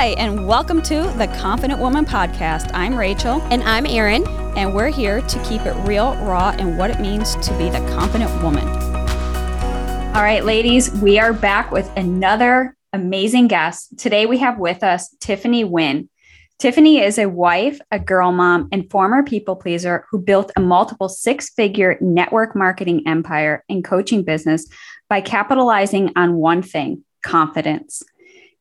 Hi, and welcome to the Confident Woman Podcast. I'm Rachel. And I'm Erin. And we're here to keep it real, raw, and what it means to be the confident woman. All right, ladies, we are back with another amazing guest. Today we have with us Tiffany Wynn. Tiffany is a wife, a girl mom, and former people pleaser who built a multiple six figure network marketing empire and coaching business by capitalizing on one thing confidence.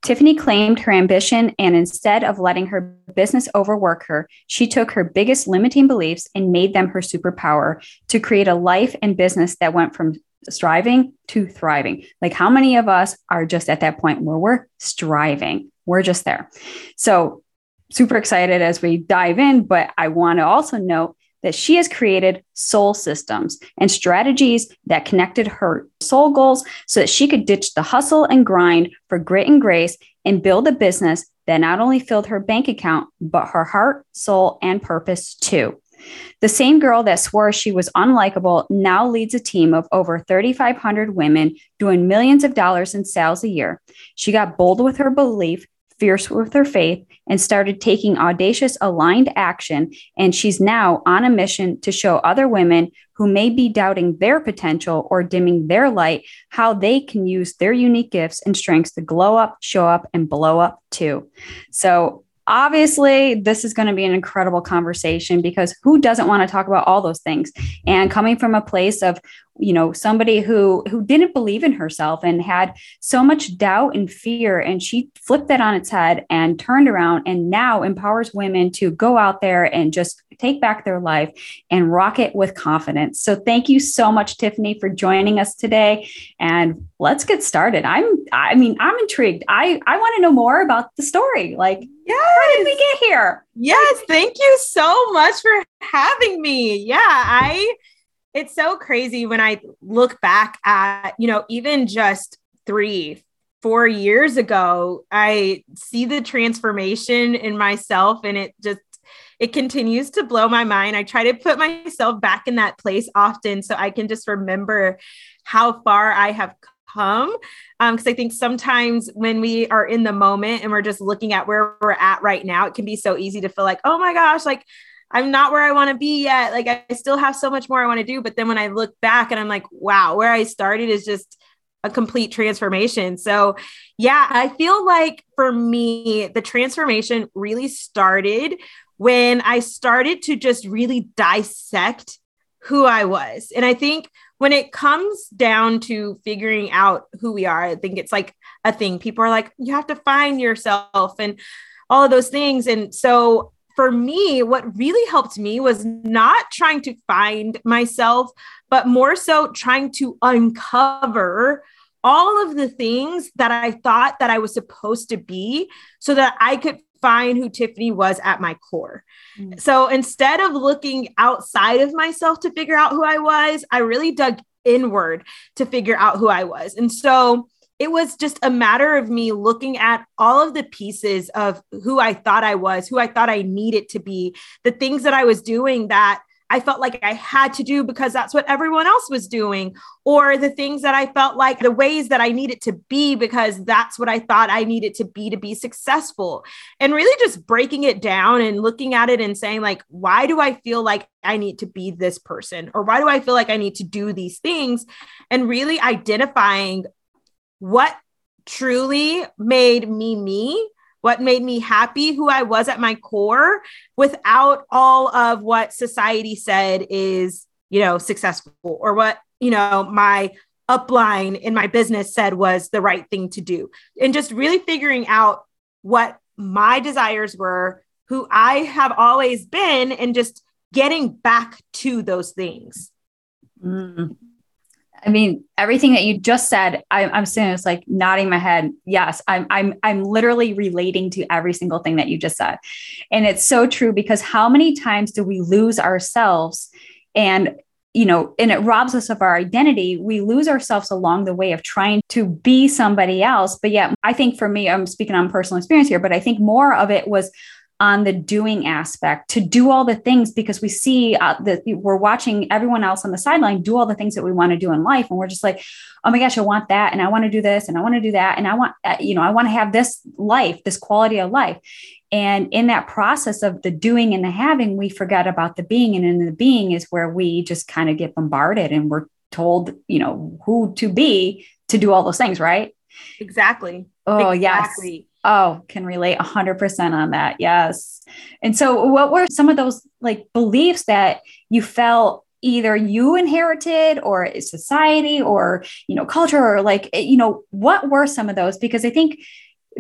Tiffany claimed her ambition, and instead of letting her business overwork her, she took her biggest limiting beliefs and made them her superpower to create a life and business that went from striving to thriving. Like, how many of us are just at that point where we're striving? We're just there. So, super excited as we dive in, but I want to also note that she has created soul systems and strategies that connected her soul goals so that she could ditch the hustle and grind for grit and grace and build a business that not only filled her bank account, but her heart, soul, and purpose too. The same girl that swore she was unlikable now leads a team of over 3,500 women doing millions of dollars in sales a year. She got bold with her belief fierce with her faith, and started taking audacious, aligned action. And she's now on a mission to show other women who may be doubting their potential or dimming their light how they can use their unique gifts and strengths to glow up, show up, and blow up too. So, obviously this is going to be an incredible conversation because who doesn't want to talk about all those things and coming from a place of you know somebody who who didn't believe in herself and had so much doubt and fear and she flipped that on its head and turned around and now empowers women to go out there and just take back their life and rock it with confidence. So thank you so much tiffany for joining us today. And let's get started. I'm i mean i'm intrigued. I i want to know more about the story. Like yes. how did we get here? Yes thank you so much for having me. Yeah i it's so crazy when I look back at, you know, even just three, four years ago, I see the transformation in myself and it just, it continues to blow my mind. I try to put myself back in that place often so I can just remember how far I have come. Because um, I think sometimes when we are in the moment and we're just looking at where we're at right now, it can be so easy to feel like, oh my gosh, like I'm not where I want to be yet. Like I still have so much more I want to do. But then when I look back and I'm like, wow, where I started is just a complete transformation. So, yeah, I feel like for me, the transformation really started when I started to just really dissect who I was. And I think when it comes down to figuring out who we are, I think it's like a thing. People are like, you have to find yourself and all of those things. And so for me, what really helped me was not trying to find myself, but more so trying to uncover all of the things that I thought that I was supposed to be so that I could find who Tiffany was at my core. Mm. So instead of looking outside of myself to figure out who I was, I really dug inward to figure out who I was. And so it was just a matter of me looking at all of the pieces of who I thought I was, who I thought I needed to be, the things that I was doing that I felt like I had to do because that's what everyone else was doing, or the things that I felt like the ways that I needed to be because that's what I thought I needed to be to be successful. And really just breaking it down and looking at it and saying, like, why do I feel like I need to be this person? Or why do I feel like I need to do these things? And really identifying what truly made me me, what made me happy, who I was at my core, without all of what society said is, you know, successful or what, you know, my upline in my business said was the right thing to do. And just really figuring out what my desires were, who I have always been, and just getting back to those things. Mm. I mean, everything that you just said, I, am saying it's like nodding my head. Yes, I'm, I'm, I'm literally relating to every single thing that you just said, and it's so true because how many times do we lose ourselves, and you know, and it robs us of our identity. We lose ourselves along the way of trying to be somebody else. But yet, I think for me, I'm speaking on personal experience here, but I think more of it was on the doing aspect to do all the things because we see uh, that we're watching everyone else on the sideline do all the things that we want to do in life. And we're just like oh my gosh i want that and i want to do this and i want to do that and i want uh, you know i want to have this life this quality of life. And in that process of the doing and the having we forget about the being. And in the being is where we just kind of get bombarded and we're told you know who to be to do all those things right? Exactly. Oh exactly. yes Oh, can relate 100% on that. Yes. And so, what were some of those like beliefs that you felt either you inherited or society or, you know, culture or like, eh, you know, what were some of those? Because I think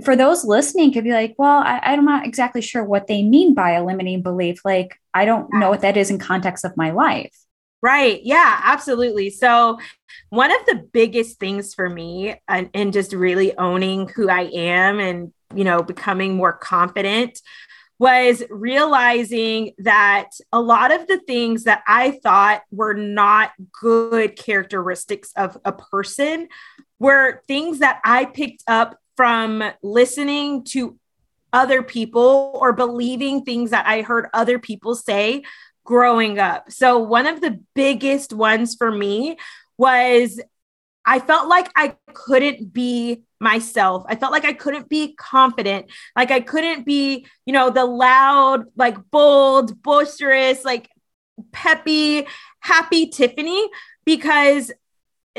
for those listening could be like, well, I, I'm not exactly sure what they mean by a limiting belief. Like, I don't know what that is in context of my life. Right. Yeah, absolutely. So, one of the biggest things for me and, and just really owning who I am and, you know, becoming more confident was realizing that a lot of the things that I thought were not good characteristics of a person were things that I picked up from listening to other people or believing things that I heard other people say growing up. So, one of the biggest ones for me was I felt like I couldn't be myself. I felt like I couldn't be confident. Like I couldn't be, you know, the loud, like bold, boisterous, like peppy, happy Tiffany because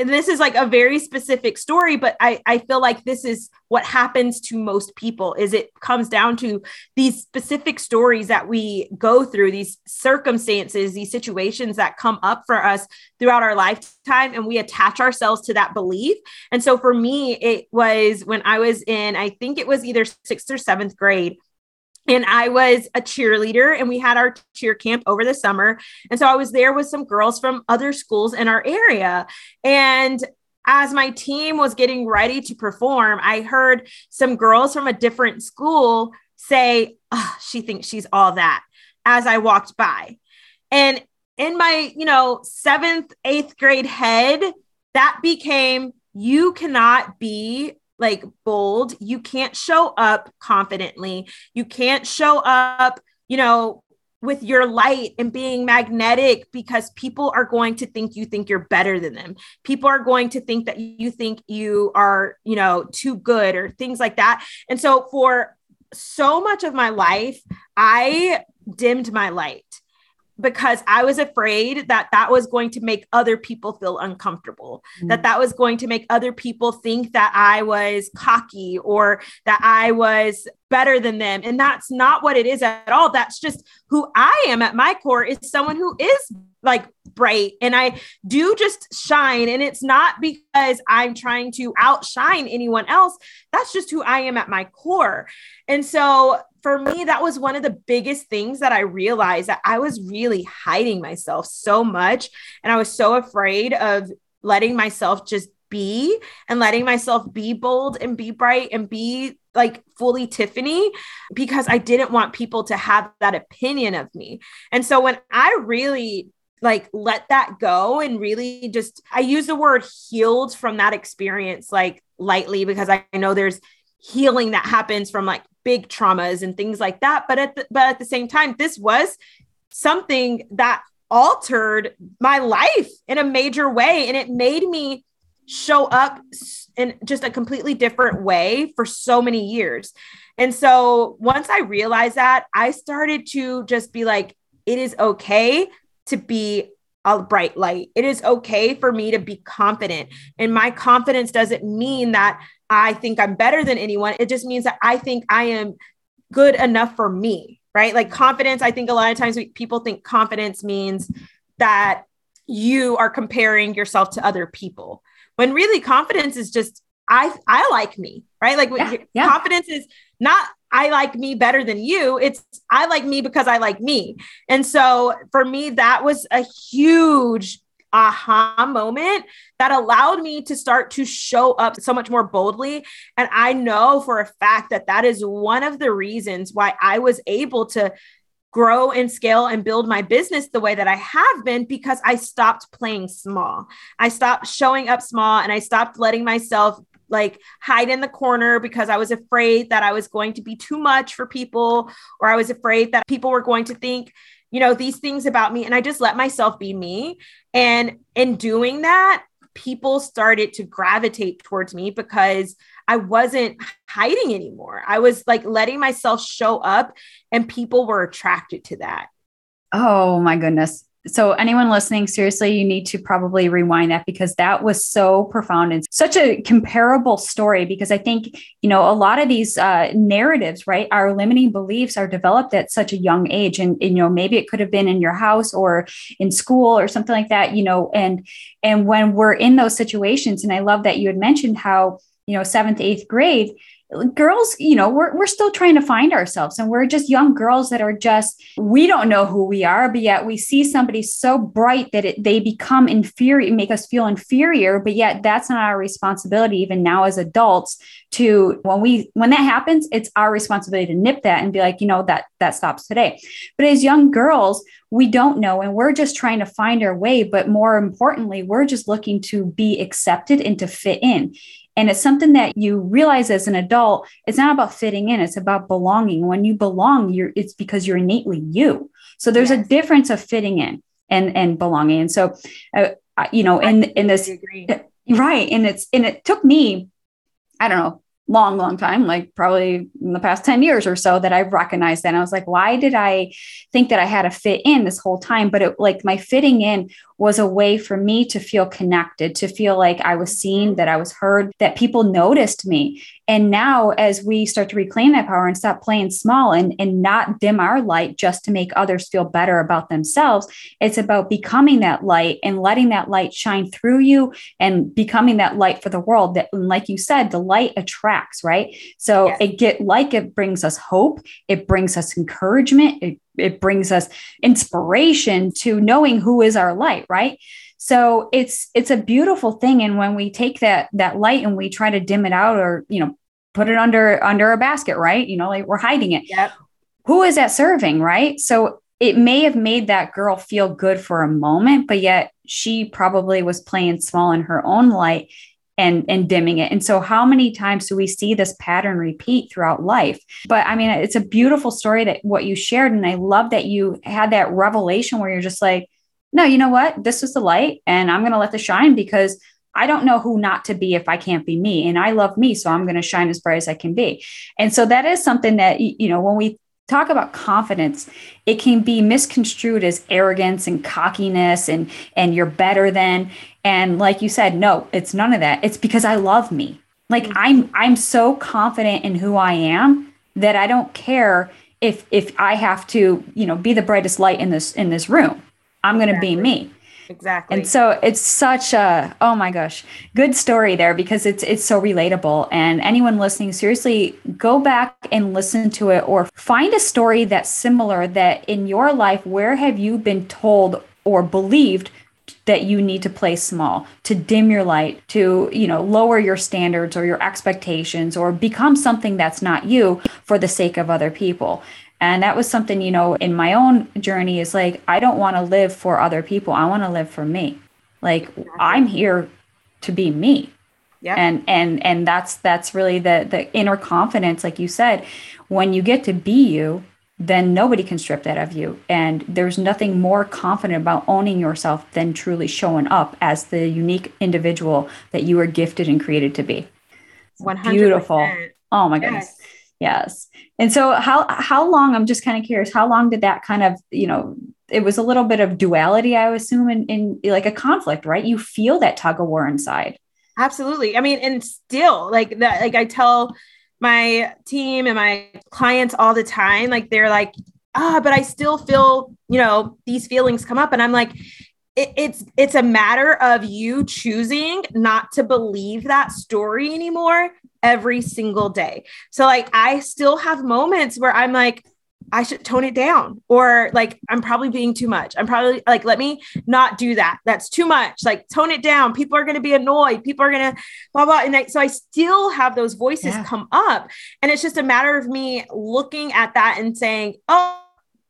and this is like a very specific story but I, I feel like this is what happens to most people is it comes down to these specific stories that we go through these circumstances these situations that come up for us throughout our lifetime and we attach ourselves to that belief. And so for me it was when i was in i think it was either sixth or seventh grade and I was a cheerleader and we had our cheer camp over the summer. And so I was there with some girls from other schools in our area. And as my team was getting ready to perform, I heard some girls from a different school say, oh, she thinks she's all that as I walked by. And in my, you know, seventh, eighth grade head, that became you cannot be like bold. You can't show up confidently. You can't show up, you know, with your light and being magnetic because people are going to think you think you're better than them. People are going to think that you think you are, you know, too good or things like that. And so for so much of my life, I dimmed my light because I was afraid that that was going to make other people feel uncomfortable, mm-hmm. that that was going to make other people think that I was cocky or that I was better than them. And that's not what it is at all. That's just who I am at my core is someone who is like bright and I do just shine. And it's not because I'm trying to outshine anyone else. That's just who I am at my core. And so for me, that was one of the biggest things that I realized that I was really hiding myself so much. And I was so afraid of letting myself just be and letting myself be bold and be bright and be like fully Tiffany because I didn't want people to have that opinion of me. And so when I really like let that go and really just I use the word healed from that experience like lightly because I know there's healing that happens from like big traumas and things like that but at the, but at the same time this was something that altered my life in a major way and it made me show up in just a completely different way for so many years and so once i realized that i started to just be like it is okay to be a bright light. It is okay for me to be confident. And my confidence doesn't mean that I think I'm better than anyone. It just means that I think I am good enough for me, right? Like confidence, I think a lot of times we, people think confidence means that you are comparing yourself to other people. When really confidence is just I I like me, right? Like yeah, yeah. confidence is not I like me better than you. It's I like me because I like me. And so for me, that was a huge aha moment that allowed me to start to show up so much more boldly. And I know for a fact that that is one of the reasons why I was able to grow and scale and build my business the way that I have been because I stopped playing small. I stopped showing up small and I stopped letting myself like hide in the corner because I was afraid that I was going to be too much for people or I was afraid that people were going to think, you know, these things about me and I just let myself be me. And in doing that, people started to gravitate towards me because I wasn't hiding anymore. I was like letting myself show up and people were attracted to that. Oh my goodness so anyone listening seriously you need to probably rewind that because that was so profound and such a comparable story because i think you know a lot of these uh, narratives right our limiting beliefs are developed at such a young age and, and, you know maybe it could have been in your house or in school or something like that you know and and when we're in those situations and i love that you had mentioned how you know seventh eighth grade girls, you know, we're, we're still trying to find ourselves and we're just young girls that are just, we don't know who we are, but yet we see somebody so bright that it, they become inferior, make us feel inferior. But yet that's not our responsibility, even now as adults to when we, when that happens, it's our responsibility to nip that and be like, you know, that, that stops today. But as young girls, we don't know and we're just trying to find our way but more importantly we're just looking to be accepted and to fit in and it's something that you realize as an adult, it's not about fitting in, it's about belonging. When you belong, you're it's because you're innately you. So there's yes. a difference of fitting in and and belonging. And so uh, you know, in in this right, and it's and it took me I don't know, long, long time, like probably in the past 10 years or so that I've recognized that. And I was like, why did I think that I had to fit in this whole time? But it like my fitting in was a way for me to feel connected, to feel like I was seen, that I was heard, that people noticed me. And now, as we start to reclaim that power and stop playing small and, and not dim our light just to make others feel better about themselves, it's about becoming that light and letting that light shine through you and becoming that light for the world. That, like you said, the light attracts, right? So yes. it get like it brings us hope, it brings us encouragement, it it brings us inspiration to knowing who is our light right so it's it's a beautiful thing and when we take that that light and we try to dim it out or you know put it under under a basket right? You know like we're hiding it. Yep. who is that serving right? So it may have made that girl feel good for a moment but yet she probably was playing small in her own light and and dimming it. And so how many times do we see this pattern repeat throughout life? But i mean it's a beautiful story that what you shared and i love that you had that revelation where you're just like no you know what? This is the light and i'm going to let this shine because I don't know who not to be if I can't be me. And I love me. So I'm going to shine as bright as I can be. And so that is something that, you know, when we talk about confidence, it can be misconstrued as arrogance and cockiness and, and you're better than. And like you said, no, it's none of that. It's because I love me. Like mm-hmm. I'm I'm so confident in who I am that I don't care if if I have to, you know, be the brightest light in this in this room. I'm going to exactly. be me. Exactly. And so it's such a oh my gosh, good story there because it's it's so relatable and anyone listening seriously go back and listen to it or find a story that's similar that in your life where have you been told or believed that you need to play small to dim your light to you know lower your standards or your expectations or become something that's not you for the sake of other people and that was something you know in my own journey is like i don't want to live for other people i want to live for me like exactly. i'm here to be me yeah and and and that's that's really the the inner confidence like you said when you get to be you then nobody can strip that of you. And there's nothing more confident about owning yourself than truly showing up as the unique individual that you were gifted and created to be. 100%. Beautiful. Oh my yes. goodness. Yes. And so how how long I'm just kind of curious, how long did that kind of, you know, it was a little bit of duality, I assume, in, in like a conflict, right? You feel that tug of war inside. Absolutely. I mean, and still like that, like I tell my team and my clients all the time. Like they're like, ah, but I still feel, you know, these feelings come up. And I'm like, it, it's it's a matter of you choosing not to believe that story anymore every single day. So like I still have moments where I'm like, I should tone it down or like I'm probably being too much. I'm probably like let me not do that. That's too much. Like tone it down. People are going to be annoyed. People are going to blah blah and I, so I still have those voices yeah. come up and it's just a matter of me looking at that and saying, "Oh,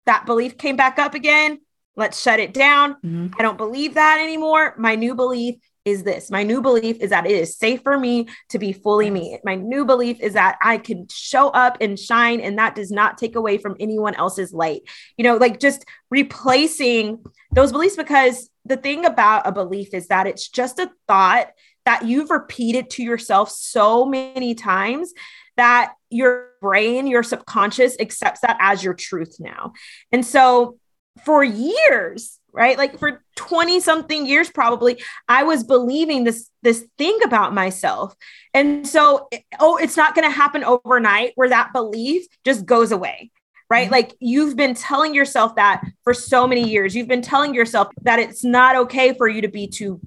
that belief came back up again. Let's shut it down. Mm-hmm. I don't believe that anymore. My new belief is this. My new belief is that it is safe for me to be fully me. My new belief is that I can show up and shine, and that does not take away from anyone else's light. You know, like just replacing those beliefs because the thing about a belief is that it's just a thought that you've repeated to yourself so many times that your brain, your subconscious accepts that as your truth now. And so for years, right? Like for 20 something years probably, I was believing this this thing about myself. And so oh, it's not going to happen overnight where that belief just goes away. Right? Mm-hmm. Like you've been telling yourself that for so many years. You've been telling yourself that it's not okay for you to be too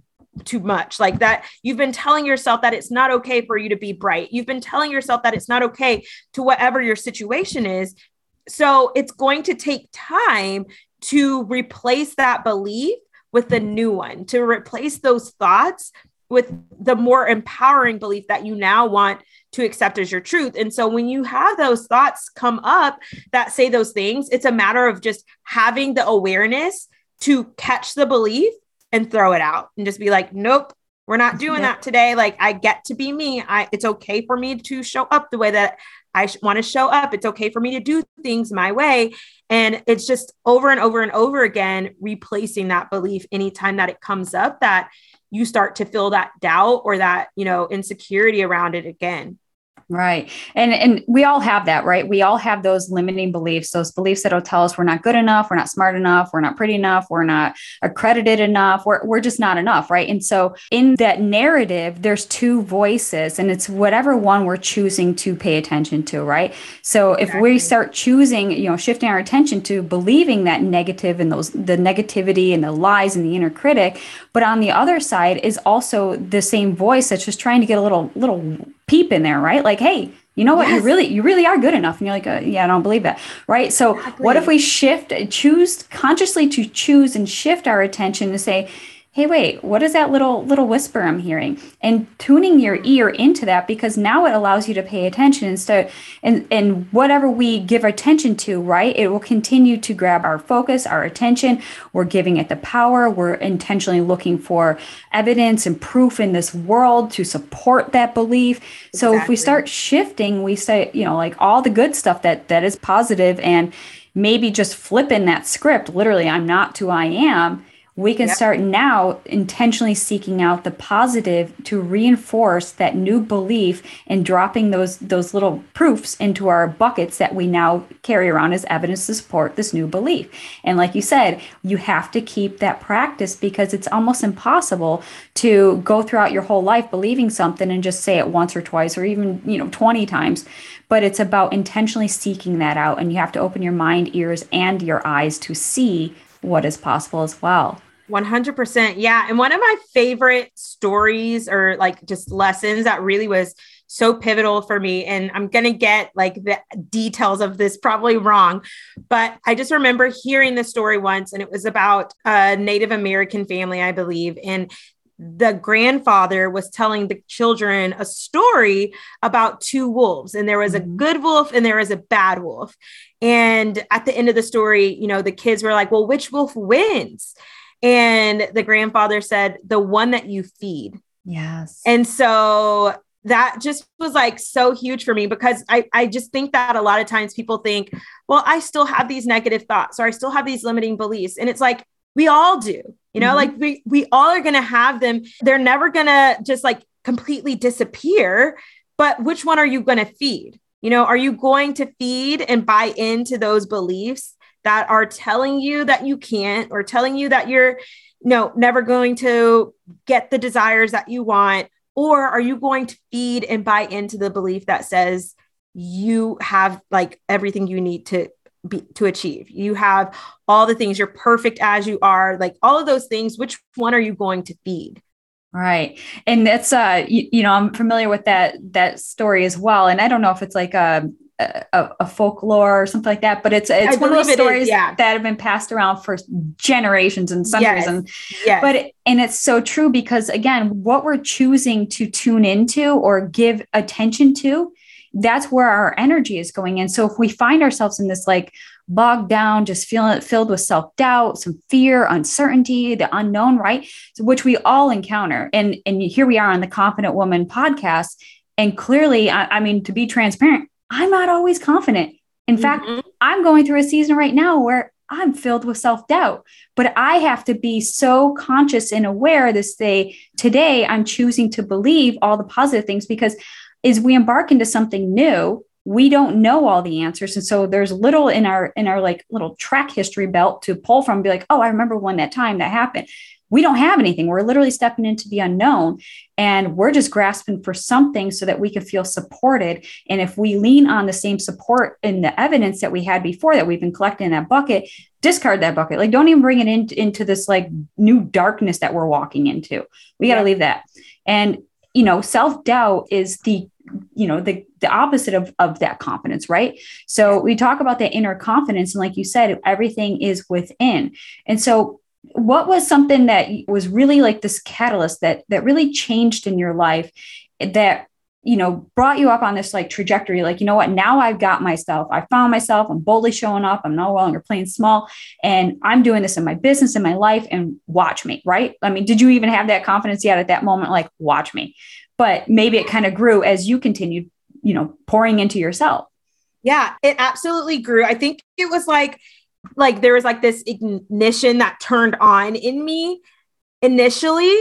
too much like that you've been telling yourself that it's not okay for you to be bright you've been telling yourself that it's not okay to whatever your situation is so it's going to take time to replace that belief with the new one to replace those thoughts with the more empowering belief that you now want to accept as your truth. And so when you have those thoughts come up that say those things, it's a matter of just having the awareness to catch the belief and throw it out and just be like, nope, we're not doing that today. Like I get to be me. I it's okay for me to show up the way that I sh- want to show up. It's okay for me to do things my way. And it's just over and over and over again replacing that belief anytime that it comes up that you start to feel that doubt or that, you know, insecurity around it again. Right. And and we all have that, right? We all have those limiting beliefs, those beliefs that'll tell us we're not good enough, we're not smart enough, we're not pretty enough, we're not accredited enough, we're, we're just not enough, right? And so in that narrative, there's two voices, and it's whatever one we're choosing to pay attention to, right? So if we start choosing, you know, shifting our attention to believing that negative and those the negativity and the lies and the inner critic, but on the other side is also the same voice that's just trying to get a little little peep in there, right? Like, hey, you know what? Yes. You really, you really are good enough. And you're like, uh, yeah, I don't believe that. Right. So exactly. what if we shift, choose consciously to choose and shift our attention to say, hey wait what is that little little whisper i'm hearing? And tuning your ear into that because now it allows you to pay attention instead and and whatever we give attention to right it will continue to grab our focus our attention. We're giving it the power. We're intentionally looking for evidence and proof in this world to support that belief. So if we start shifting we say you know like all the good stuff that that is positive and maybe just flipping that script literally i'm not who i am we can yep. start now intentionally seeking out the positive to reinforce that new belief and dropping those those little proofs into our buckets that we now carry around as evidence to support this new belief and like you said you have to keep that practice because it's almost impossible to go throughout your whole life believing something and just say it once or twice or even you know 20 times but it's about intentionally seeking that out and you have to open your mind ears and your eyes to see what is possible as well 100%. Yeah. And one of my favorite stories or like just lessons that really was so pivotal for me. And I'm going to get like the details of this probably wrong, but I just remember hearing the story once and it was about a Native American family, I believe. And the grandfather was telling the children a story about two wolves and there was a mm-hmm. good wolf and there was a bad wolf and at the end of the story you know the kids were like well which wolf wins and the grandfather said, the one that you feed. Yes. And so that just was like so huge for me because I, I just think that a lot of times people think, well, I still have these negative thoughts or I still have these limiting beliefs. And it's like, we all do, you know, mm-hmm. like we, we all are going to have them. They're never going to just like completely disappear. But which one are you going to feed? You know, are you going to feed and buy into those beliefs that are telling you that you can't or telling you that you're you know never going to get the desires that you want or are you going to feed and buy into the belief that says you have like everything you need to be to achieve you have all the things you're perfect as you are like all of those things which one are you going to feed Right. And that's uh you, you, know, I'm familiar with that that story as well. And I don't know if it's like a a, a, folklore or something like that. But it's it's I one of those stories is, yeah. that have been passed around for generations and centuries. Yes. And yes. but and it's so true because again, what we're choosing to tune into or give attention to that's where our energy is going in. So if we find ourselves in this like bogged down, just feeling filled with self doubt, some fear, uncertainty, the unknown, right? So, which we all encounter. And, and here we are on the Confident Woman podcast. And clearly, I, I mean, to be transparent, I'm not always confident. In mm-hmm. fact, I'm going through a season right now where I'm filled with self doubt, but I have to be so conscious and aware this day. Today, I'm choosing to believe all the positive things because as we embark into something new, we don't know all the answers. And so there's little in our in our like little track history belt to pull from be like oh i remember when that time that happened. We don't have anything. We're literally stepping into the unknown and we're just grasping for something so that we can feel supported. And if we lean on the same support in the evidence that we had before that we've been collecting in that bucket discard that bucket. Like don't even bring it in, into this like new darkness that we're walking into. We got to yeah. leave that. And you know self-doubt is the you know the the opposite of of that confidence right? So we talk about that inner confidence and like you said everything is within. And so what was something that was really like this catalyst that that really changed in your life that you know brought you up on this like trajectory? Like you know what? Now i've got myself i found myself i'm boldly showing up i'm no longer playing small and i'm doing this in my business in my life and watch me right? I mean did you even have that confidence yet at that moment like watch me but maybe it kind of grew as you continued, you know, pouring into yourself. Yeah, it absolutely grew. I think it was like like there was like this ignition that turned on in me initially,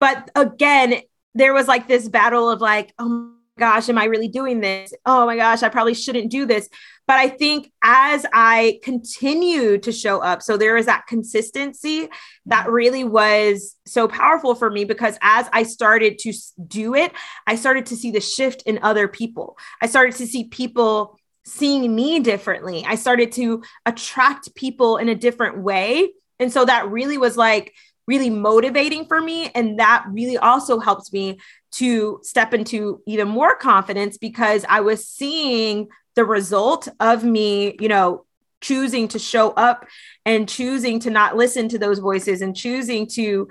but again, there was like this battle of like, oh my gosh, am I really doing this? Oh my gosh, I probably shouldn't do this. But I think as I continue to show up, so there is that consistency that mm-hmm. really was so powerful for me because as I started to do it, I started to see the shift in other people. I started to see people seeing me differently. I started to attract people in a different way. And so that really was like, really motivating for me. And that really also helps me to step into even more confidence because I was seeing the result of me, you know, choosing to show up and choosing to not listen to those voices and choosing to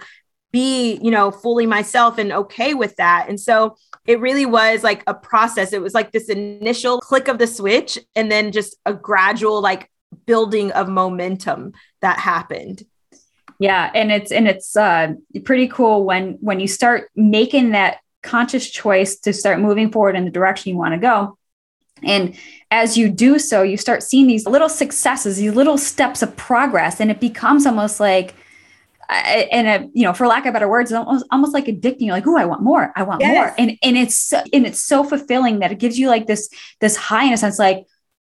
be, you know, fully myself and okay with that. And so it really was like a process. It was like this initial click of the switch and then just a gradual like building of momentum that happened. Yeah, and it's and it's uh pretty cool when when you start making that conscious choice to start moving forward in the direction you want to go and as you do so, you start seeing these little successes, these little steps of progress, and it becomes almost like, and a you know, for lack of better words, almost almost like addicting. You're like, oh, I want more, I want yes. more, and and it's and it's so fulfilling that it gives you like this this high in a sense, like,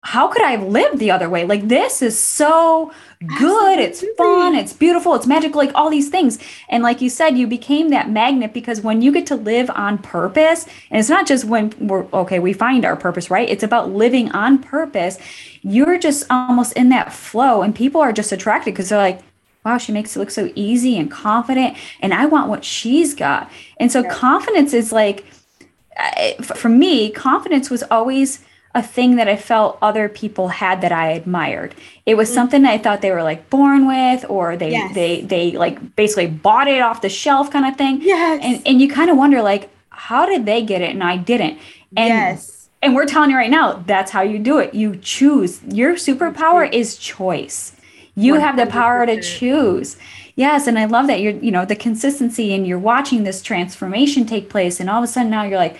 how could I have lived the other way? Like this is so good. Absolutely. It's fun. It's beautiful. It's magical. Like all these things. And like you said, you became that magnet because when you get to live on purpose, and it's not just when we're okay, we find our purpose, right? It's about living on purpose. You're just almost in that flow, and people are just attracted because they're like, wow, she makes it look so easy and confident. And I want what she's got. And so confidence is like, for me, confidence was always a thing that I felt other people had that I admired. It was mm-hmm. something I thought they were like born with, or they yes. they they like basically bought it off the shelf kind of thing. Yes. And and you kind of wonder like, how did they get it and I didn't? And yes. And we're telling you right now, that's how you do it. You choose. Your superpower is choice. You 100%. have the power to choose. Yes, and I love that you're, you know, the consistency and you're watching this transformation take place and all of a sudden now you're like,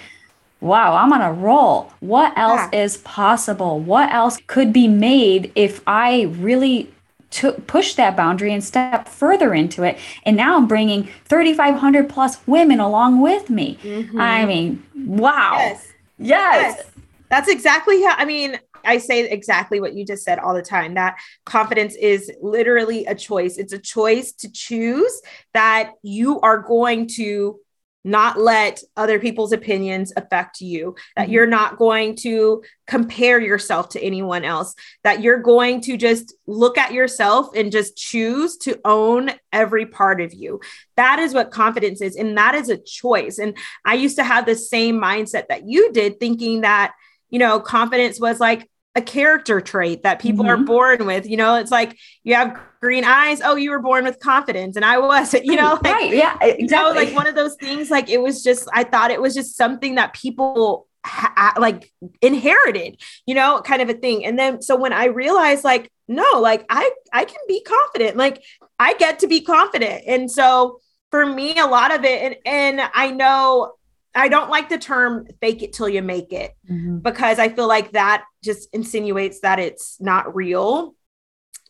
wow, I'm on a roll. What else yeah. is possible? What else could be made if I really took push that boundary and step further into it? And now I'm bringing 3,500 plus women along with me. Mm-hmm. I mean, wow. Yes. yes. yes. That's exactly how, I mean, I say exactly what you just said all the time that confidence is literally a choice. It's a choice to choose that you are going to not let other people's opinions affect you, that mm-hmm. you're not going to compare yourself to anyone else, that you're going to just look at yourself and just choose to own every part of you. That is what confidence is. And that is a choice. And I used to have the same mindset that you did, thinking that, you know, confidence was like, a character trait that people mm-hmm. are born with. You know, it's like you have green eyes. Oh, you were born with confidence, and I wasn't. You know, like, right? Yeah, exactly. You know, like one of those things. Like it was just, I thought it was just something that people ha- like inherited, you know, kind of a thing. And then so when I realized like no, like I I can be confident. Like I get to be confident. And so for me a lot of it and and I know I don't like the term fake it till you make it mm-hmm. because I feel like that just insinuates that it's not real.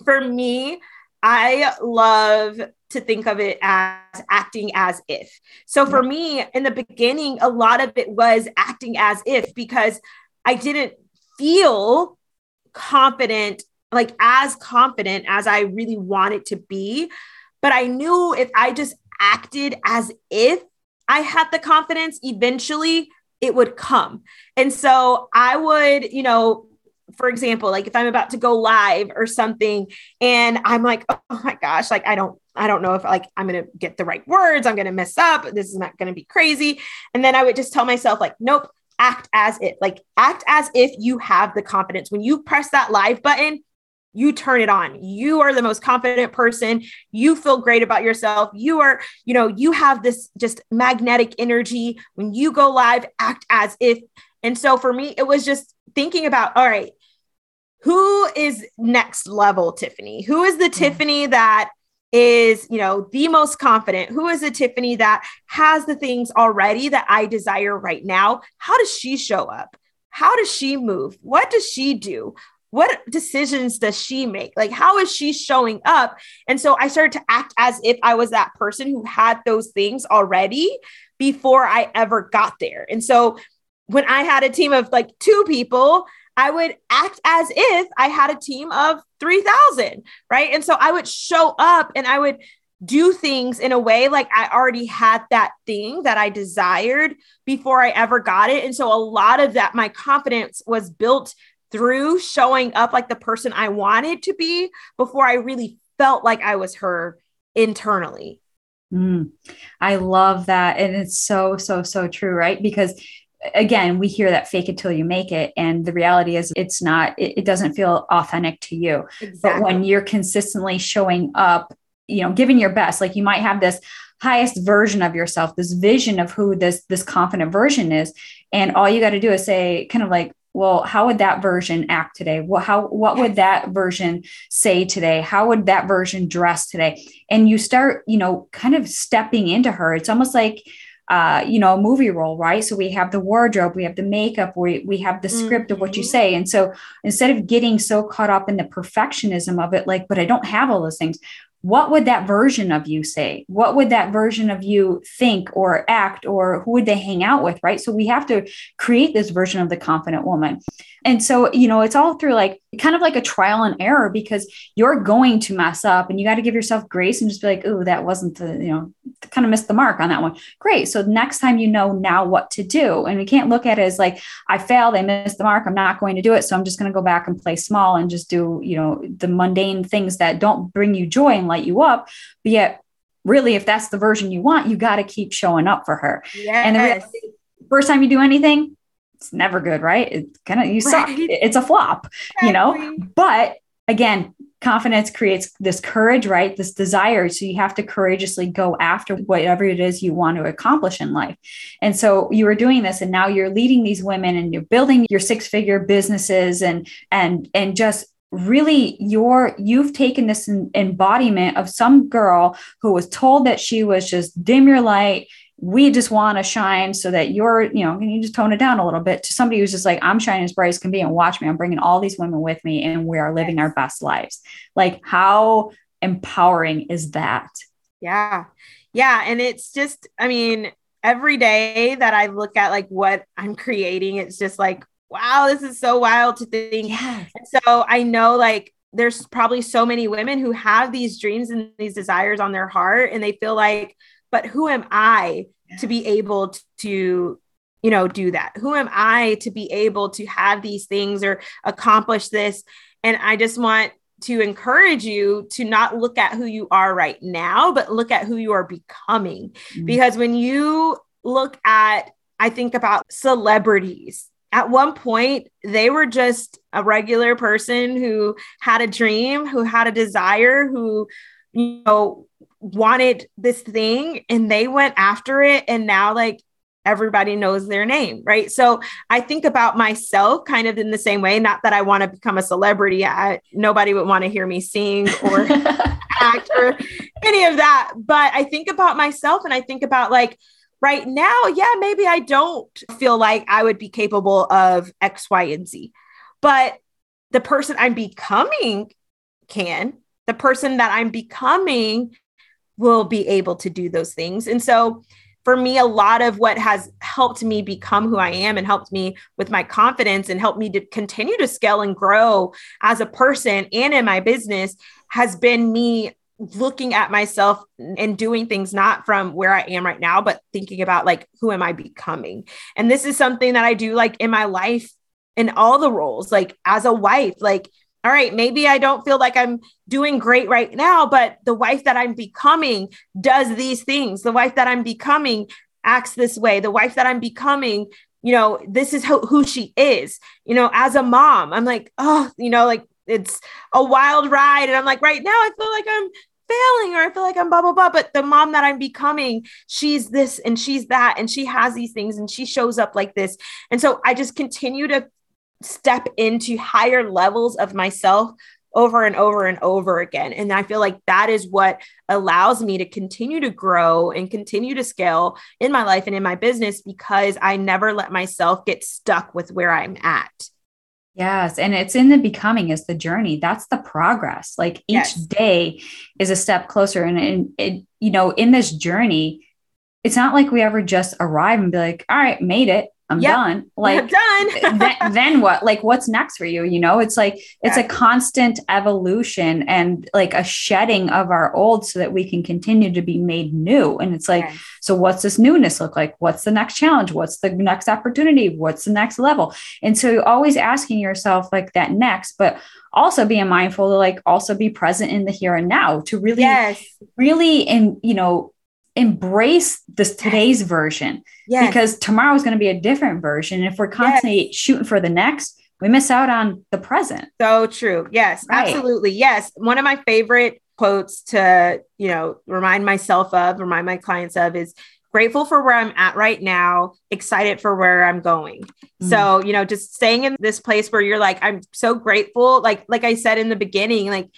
For me, I love to think of it as acting as if. So for me, in the beginning, a lot of it was acting as if because I didn't feel confident, like as confident as I really wanted to be. But I knew if I just acted as if I had the confidence, eventually it would come. And so I would, you know, for example, like if I'm about to go live or something and I'm like, oh my gosh, like I don't, I don't know if like I'm going to get the right words, I'm going to mess up, this is not going to be crazy. And then I would just tell myself, like, nope, act as it, like, act as if you have the confidence. When you press that live button, you turn it on. You are the most confident person. You feel great about yourself. You are, you know, you have this just magnetic energy. When you go live, act as if. And so for me, it was just thinking about, all right, who is next level Tiffany? Who is the mm-hmm. Tiffany that is, you know, the most confident? Who is the Tiffany that has the things already that I desire right now? How does she show up? How does she move? What does she do? What decisions does she make? Like, how is she showing up? And so I started to act as if I was that person who had those things already before I ever got there. And so when I had a team of like two people, I would act as if I had a team of 3,000, right? And so I would show up and I would do things in a way like I already had that thing that I desired before I ever got it. And so a lot of that, my confidence was built through showing up like the person I wanted to be before I really felt like I was her internally. Mm, I love that. And it's so, so, so true, right? Because again, we hear that fake it till you make it. And the reality is, it's not, it, it doesn't feel authentic to you. Exactly. But when you're consistently showing up, you know, giving your best, like you might have this highest version of yourself, this vision of who this, this confident version is. And all you got to do is say, kind of like, well how would that version act today well how what would that version say today how would that version dress today and you start you know kind of stepping into her it's almost like uh, you know, a movie role, right? So we have the wardrobe, we have the makeup, we, we have the script mm-hmm. of what you mm-hmm. say. And so instead of getting so caught up in the perfectionism of it, like, but I don't have all those things, what would that version of you say? What would that version of you think or act, or who would they hang out with? Right. So we have to create this version of the confident woman. And so, you know, it's all through like kind of like a trial and error because you're going to mess up and you got to give yourself grace and just be like, oh, that wasn't the, you know, kind of missed the mark on that one. Great. So next time you know now what to do. And we can't look at it as like, I failed, I missed the mark, I'm not going to do it. So I'm just going to go back and play small and just do, you know, the mundane things that don't bring you joy and light you up. But yet, really, if that's the version you want, you got to keep showing up for her. Yes. And the reality, first time you do anything, it's never good, right? It's kind of you suck. Right. It's a flop, exactly. you know. But again, confidence creates this courage, right? This desire. So you have to courageously go after whatever it is you want to accomplish in life. And so you were doing this and now you're leading these women and you're building your six-figure businesses and and and just really your you've taken this embodiment of some girl who was told that she was just dim your light we just want to shine so that you're, you know, can you just tone it down a little bit to somebody who's just like, I'm shining as bright as can be and watch me. I'm bringing all these women with me and we are living our best lives. Like, how empowering is that? Yeah. Yeah. And it's just, I mean, every day that I look at like what I'm creating, it's just like, wow, this is so wild to think. Yes. And so I know like there's probably so many women who have these dreams and these desires on their heart and they feel like, but who am I to be able to you know do that? Who am i to be able to have these things or accomplish this? And i just want to encourage you to not look at who you are right now but look at who you are becoming. Mm-hmm. because when you look at i think about celebrities at one point they were just a regular person who had a dream who had a desire who you know wanted this thing and they went after it and now like everybody knows their name, right? So I think about myself kind of in the same way. Not that I want to become a celebrity. I, nobody would want to hear me sing or act or any of that. But I think about myself and I think about like, right now, yeah, maybe I don't feel like I would be capable of X, Y, and Z. But the person I'm becoming can. The person that I'm becoming will be able to do those things. And so for me, a lot of what has helped me become who I am and helped me with my confidence and helped me to continue to scale and grow as a person and in my business has been me looking at myself and doing things not from where I am right now, but thinking about like, who am I becoming? And this is something that I do like in my life in all the roles, like as a wife, like all right, maybe I don't feel like I'm doing great right now, but the wife that I'm becoming does these things. The wife that I'm becoming acts this way. The wife that I'm becoming, you know, this is who, who she is. You know, as a mom, I'm like, oh, you know, like it's a wild ride. And I'm like, right now, I feel like I'm failing or I feel like I'm blah, blah, blah. But the mom that I'm becoming, she's this and she's that. And she has these things and she shows up like this. And so I just continue to step into higher levels of myself over and over and over again. And I feel like that is what allows me to continue to grow and continue to scale in my life and in my business because I never let myself get stuck with where I'm at. Yes. And it's in the becoming is the journey. That's the progress. Like each yes. day is a step closer. And, and it, you know, in this journey, it's not like we ever just arrive and be like, all right, made it. I'm yep. done. Like done. then, then what? Like what's next for you? You know, it's like it's a constant evolution and like a shedding of our old so that we can continue to be made new. And it's like, so what's this newness look like? What's the next challenge? What's the next opportunity? What's the next level? And so you're always asking yourself like that next, but also being mindful to like also be present in the here and now to really, yes. really, and you know, embrace this today's version yes. because tomorrow is going to be a different version. And if we're constantly yes. shooting for the next, we miss out on the present. So true. Yes, right. absolutely. Yes. One of my favorite quotes to, you know, remind myself of, remind my clients of is grateful for where I'm at right now, excited for where I'm going. Mm. So, you know, just staying in this place where you're like, I'm so grateful. Like, like I said in the beginning, like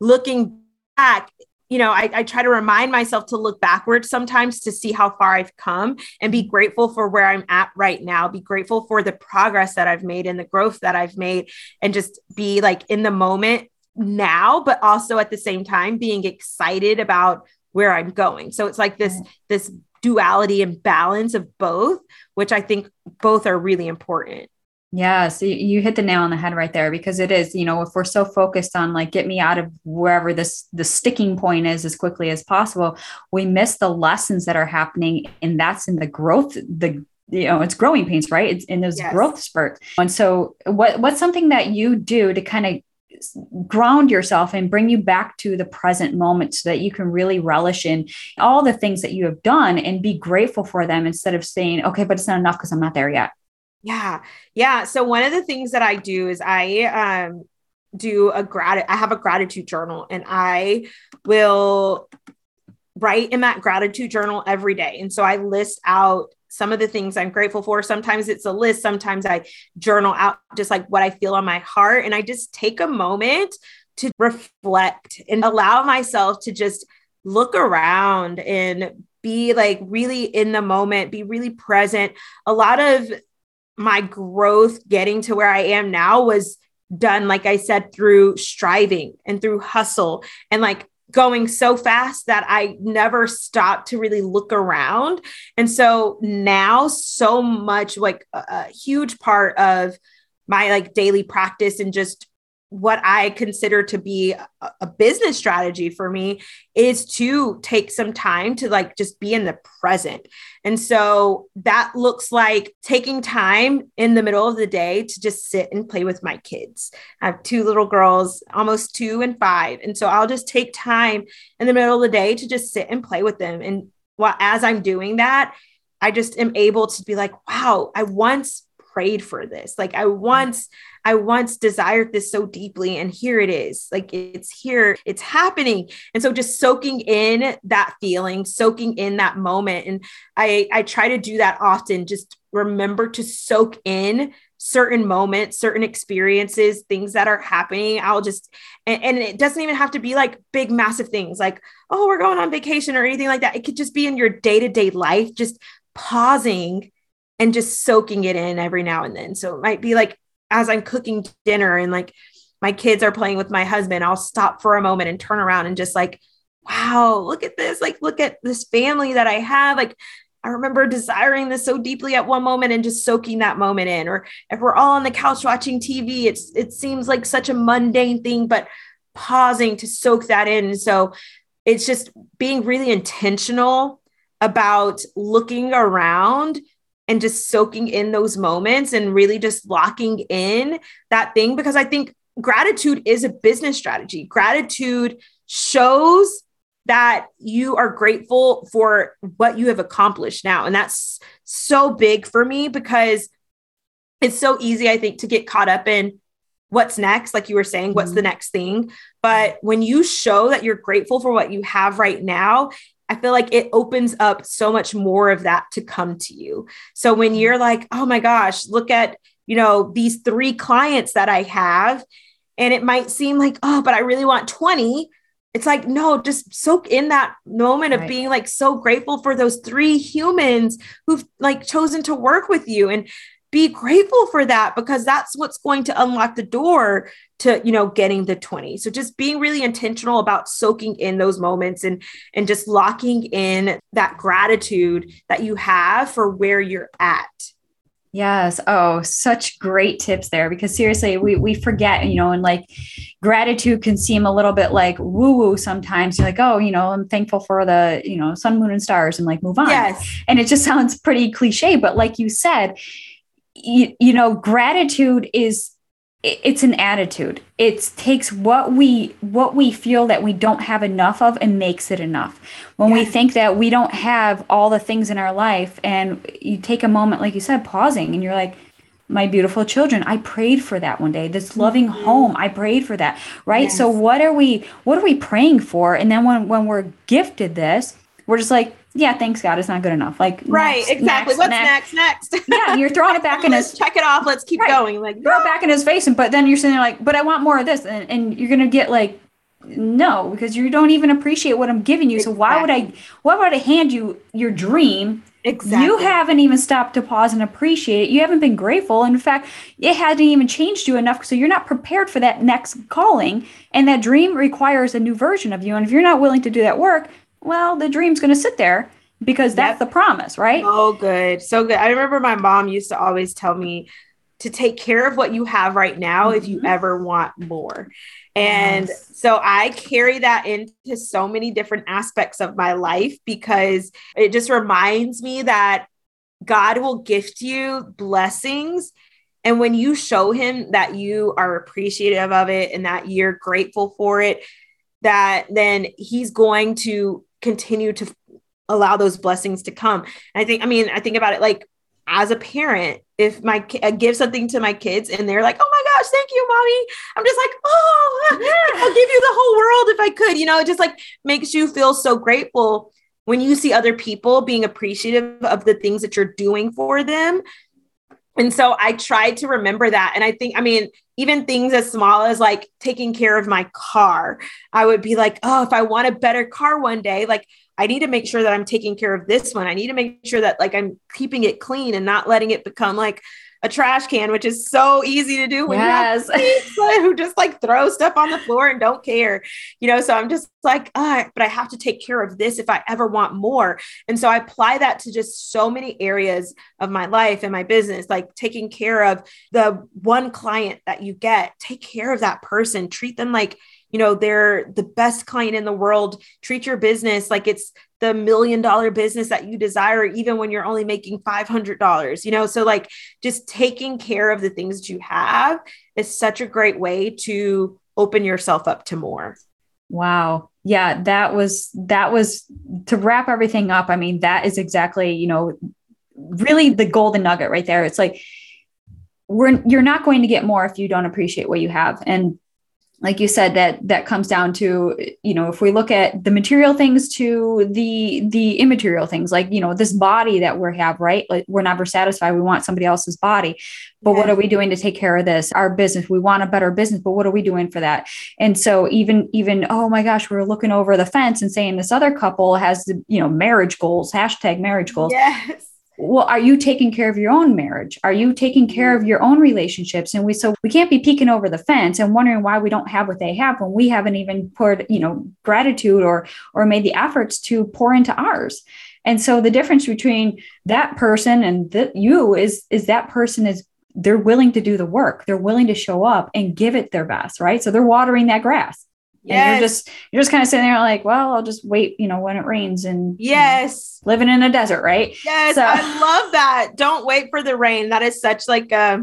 looking back, you know, I, I, try to remind myself to look backwards sometimes to see how far I've come and be grateful for where I'm at right now. Be grateful for the progress that I've made and the growth that I've made, and just be like in the moment now, but also at the same time being excited about where I'm going. So it's like this this duality and balance of both, which I think both are really important. Yeah, so you hit the nail on the head right there because it is, you know, if we're so focused on like get me out of wherever this the sticking point is as quickly as possible, we miss the lessons that are happening and that's in the growth the you know, it's growing pains, right? It's in those yes. growth spurts. And so what what's something that you do to kind of ground yourself and bring you back to the present moment so that you can really relish in all the things that you have done and be grateful for them instead of saying, okay, but it's not enough because I'm not there yet. Yeah. Yeah. So one of the things that I do is I um do a grat I have a gratitude journal and I will write in that gratitude journal every day. And so I list out some of the things I'm grateful for. Sometimes it's a list, sometimes I journal out just like what I feel on my heart and I just take a moment to reflect and allow myself to just look around and be like really in the moment, be really present. A lot of my growth getting to where I am now was done, like I said, through striving and through hustle and like going so fast that I never stopped to really look around. And so now, so much like a, a huge part of my like daily practice and just what I consider to be a, business strategy for me is to take some time to like just be in the present. And so that looks like taking time in the middle of the day to just sit and play with my kids. I have two little girls, almost two and five. And so I'll just take time in the middle of the day to just sit and play with them. And while as I'm doing that, I just am able to be like, wow, I once prayed for this. Like I mm-hmm. once, I once desired this so deeply, and here it is. Like it's here, it's happening. And so just soaking in that feeling, soaking in that moment. And I I try to do that often. Just remember to soak in certain moments, certain experiences, things that are happening. I'll just, and, and, it doesn't even have to be like big, massive things like, oh, we're going on vacation or anything like that. It could just be in your day to day life, just pausing and just soaking it in every now and then. So it might be like as I'm cooking dinner and like my kids are playing with my husband, I'll stop for a moment and turn around and just like, wow, look at this. Like, look at this family that I have. Like, I remember desiring this so deeply at one moment and just soaking that moment in. Or if we're all on the couch watching TV, it's it seems like such a mundane thing, but pausing to soak that in. So it's just being really intentional about looking around and just soaking in those moments and really just locking in that thing because I think gratitude is a business strategy. Gratitude shows that you are grateful for what you have accomplished now. And that's so big for me because it's so easy, I think, to get caught up in what's next, like you were saying, what's mm-hmm. the next thing. But when you show that you're grateful for what you have right now, I feel like it opens up so much more of that to come to you. So when mm-hmm. you're like, oh my gosh, look at, you know, these three clients that I have, and it might seem like, oh, but I really want 20. It's like, no, just soak in that moment right. of being like so grateful for those three humans who've like chosen to work with you. And be grateful for that because that's what's going to unlock the door to you know getting the 20 so just being really intentional about soaking in those moments and and just locking in that gratitude that you have for where you're at Yes. Oh, such great tips there because seriously, we, we forget, you know, and like gratitude can seem a little bit like woo woo sometimes. You're like, oh, you know, I'm thankful for the, you know, sun, moon, and stars and like move on. Yes. And it just sounds pretty cliche. But like you said, you, you know, gratitude is it's an attitude it takes what we what we feel that we don't have enough of and makes it enough when yes. we think that we don't have all the things in our life and you take a moment like you said pausing and you're like my beautiful children i prayed for that one day this loving mm-hmm. home i prayed for that right yes. so what are we what are we praying for and then when when we're gifted this we're just like yeah, thanks God, it's not good enough. Like right, next, exactly. Next, What's next? Next. next? yeah, you're throwing it back in his check it off. Let's keep right. going. Like throw it back in his face, and but then you're sitting there like, but I want more of this, and, and you're gonna get like, no, because you don't even appreciate what I'm giving you. Exactly. So why would I? Why would I hand you your dream? Exactly. You haven't even stopped to pause and appreciate it. You haven't been grateful. In fact, it hasn't even changed you enough. So you're not prepared for that next calling. And that dream requires a new version of you. And if you're not willing to do that work, well, the dream's going to sit there because that's yep. the promise, right? Oh, good. So good. I remember my mom used to always tell me to take care of what you have right now mm-hmm. if you mm-hmm. ever want more. And yes. so I carry that into so many different aspects of my life because it just reminds me that God will gift you blessings. And when you show him that you are appreciative of it and that you're grateful for it, that then he's going to continue to allow those blessings to come. And I think, I mean, I think about it like as a parent, if my I give something to my kids and they're like, "Oh my gosh, thank you, mommy," I'm just like, "Oh, yeah. I'll give you the whole world if I could." You know, it just like makes you feel so grateful when you see other people being appreciative of the things that you're doing for them. And so I tried to remember that. And I think, I mean, even things as small as like taking care of my car, I would be like, oh, if I want a better car one day, like I need to make sure that I'm taking care of this one. I need to make sure that like I'm keeping it clean and not letting it become like a trash can, which is so easy to do when yes. you have who just like throw stuff on the floor and don't care, you know. So I'm just like, ah, but I have to take care of this if I ever want more. And so I apply that to just so many areas of my life and my business, like taking care of the one client that you get, take care of that person, treat them like you know they're the best client in the world. Treat your business like it's the million dollar business that you desire even when you're only making $500 you know? So like just taking care of the things that you have is such a great way to open yourself up to more. Wow. Yeah that was that was to wrap everything up i mean that is exactly you know really the golden nugget right there. It's like we're you're not going to get more if you don't appreciate what you have. And like you said that that comes down to you know if we look at the material things to the the immaterial things like you know this body that we have right? Like we're never satisfied. We want somebody else's body. But what are we doing to take care of this? Our business. We want a better business but what are we doing for that? And so even even oh my gosh we're looking over the fence and saying this other couple has the you know marriage goals hashtag marriage goals. Yes well are you taking care of your own marriage? Are you taking care of your own relationships? And we so we can't be peeking over the fence and wondering why we don't have what they have when we haven't even poured you know gratitude or or made the efforts to pour into ours. And so the difference between that person and the, you is is that person is they're willing to do the work. They're willing to show up and give it their best right? So they're watering that grass Yes. And you're just you're just kind of sitting there like, well, I'll just wait, you know, when it rains and yes, you know, living in a desert, right? Yes, so. I love that. Don't wait for the rain. That is such like a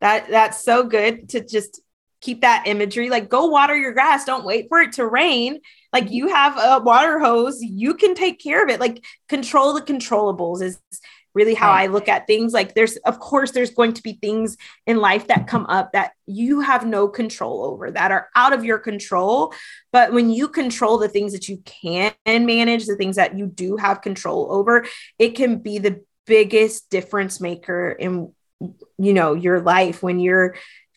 that that's so good to just keep that imagery. Like go water your grass. Don't wait for it to rain. Like you have a water hose, you can take care of it. Like control the controllables is really how right. I look at things. Like there's, of course, there's going to be things in life that come up that you have no control over, that are out of your control. But when you control the things that you can manage, the things that you do have control over, it can be the biggest difference maker in you know your life when you're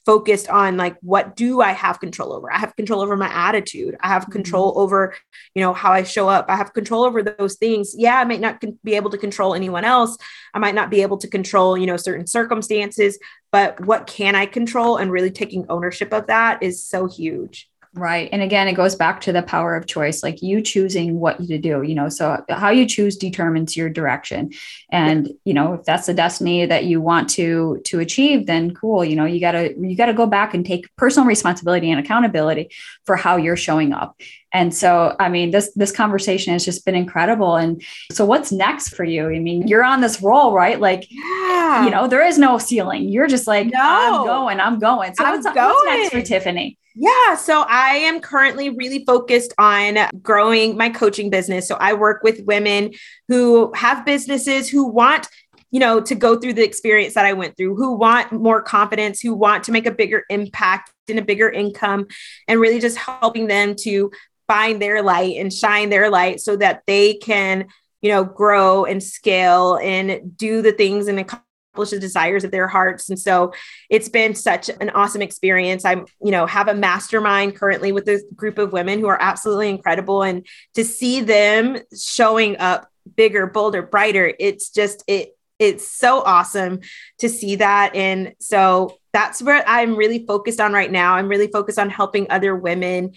focused on like what do i have control over? I have control over my attitude. I have mm-hmm. control mm-hmm. over you know how i show up. I have control over those things. Yeah i might not con- be able to control anyone else. I might not be able to control you know certain circumstances but what can i control? And really taking ownership of that is so huge Right. And again, it goes back to the power of choice, like you choosing what to do, you know. So how you choose determines your direction. And, yeah. you know, if that's the destiny that you want to to achieve, then cool. You know, you gotta you gotta go back and take personal responsibility and accountability for how you're showing up. And so, I mean, this this conversation has just been incredible. And so, what's next for you? I mean, you're on this roll, right? Like, yeah. you know, there is no ceiling. You're just like, no. I'm going, I'm going. So, I'm what's, going. what's next for Tiffany? Yeah. So I am currently really focused on growing my coaching business. So I work with women who have businesses who want you know to go through the experience that i went through who want more confidence who want to make a bigger impact and a bigger income and really just helping them to find their light and shine their light so that they can you know grow and scale and do the things and accomplish the desires of their hearts. And so it's been such an awesome experience. I'm you know have a mastermind currently with a group of women who are absolutely incredible. And to see them showing up bigger bolder brighter it's just it it's so awesome to see that. And so that's where i'm really focused on right now. I'm really focused on helping other women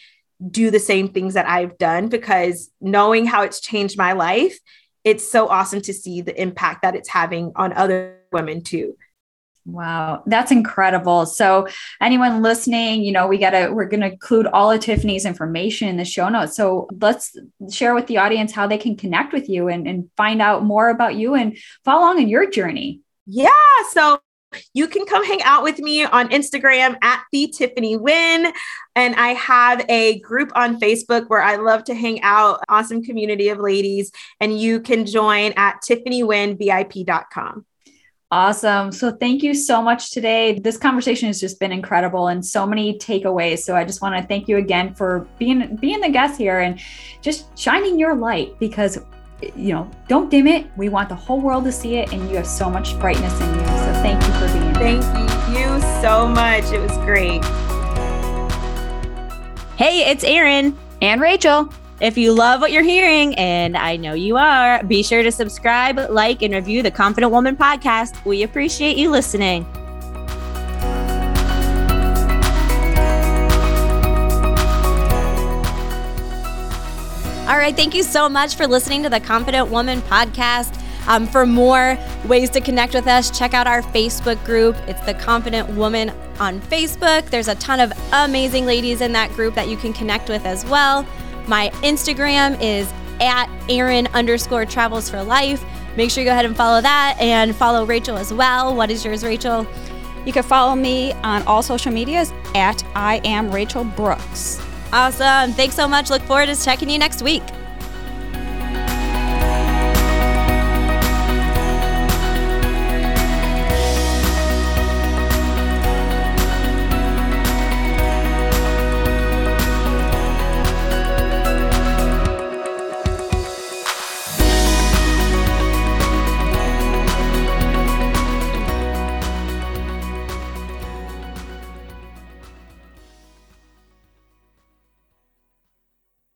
do the same things that I've done because knowing how it's changed my life, it's so awesome to see the impact that it's having on other women too. Wow, that's incredible. So, anyone listening, you know, we got to, we're going to include all of Tiffany's information in the show notes. So, let's share with the audience how they can connect with you and, and find out more about you and follow along in your journey. Yeah. So, you can come hang out with me on Instagram at the Tiffany Wynn. And I have a group on Facebook where I love to hang out, awesome community of ladies. And you can join at tiffanyWynnVIP.com. Awesome. So thank you so much today. This conversation has just been incredible and so many takeaways. So I just want to thank you again for being being the guest here and just shining your light because you know, don't dim it. We want the whole world to see it and you have so much brightness in you. So thank you for being here. Thank you so much. It was great. Hey, it's Erin and Rachel. If you love what you're hearing, and I know you are, be sure to subscribe, like, and review the Confident Woman podcast. We appreciate you listening. All right. Thank you so much for listening to the Confident Woman podcast. Um, for more ways to connect with us, check out our Facebook group. It's the Confident Woman on Facebook. There's a ton of amazing ladies in that group that you can connect with as well. My Instagram is at Erin underscore travels for life. Make sure you go ahead and follow that and follow Rachel as well. What is yours, Rachel? You can follow me on all social medias at I am Rachel Brooks. Awesome. Thanks so much. Look forward to checking you next week.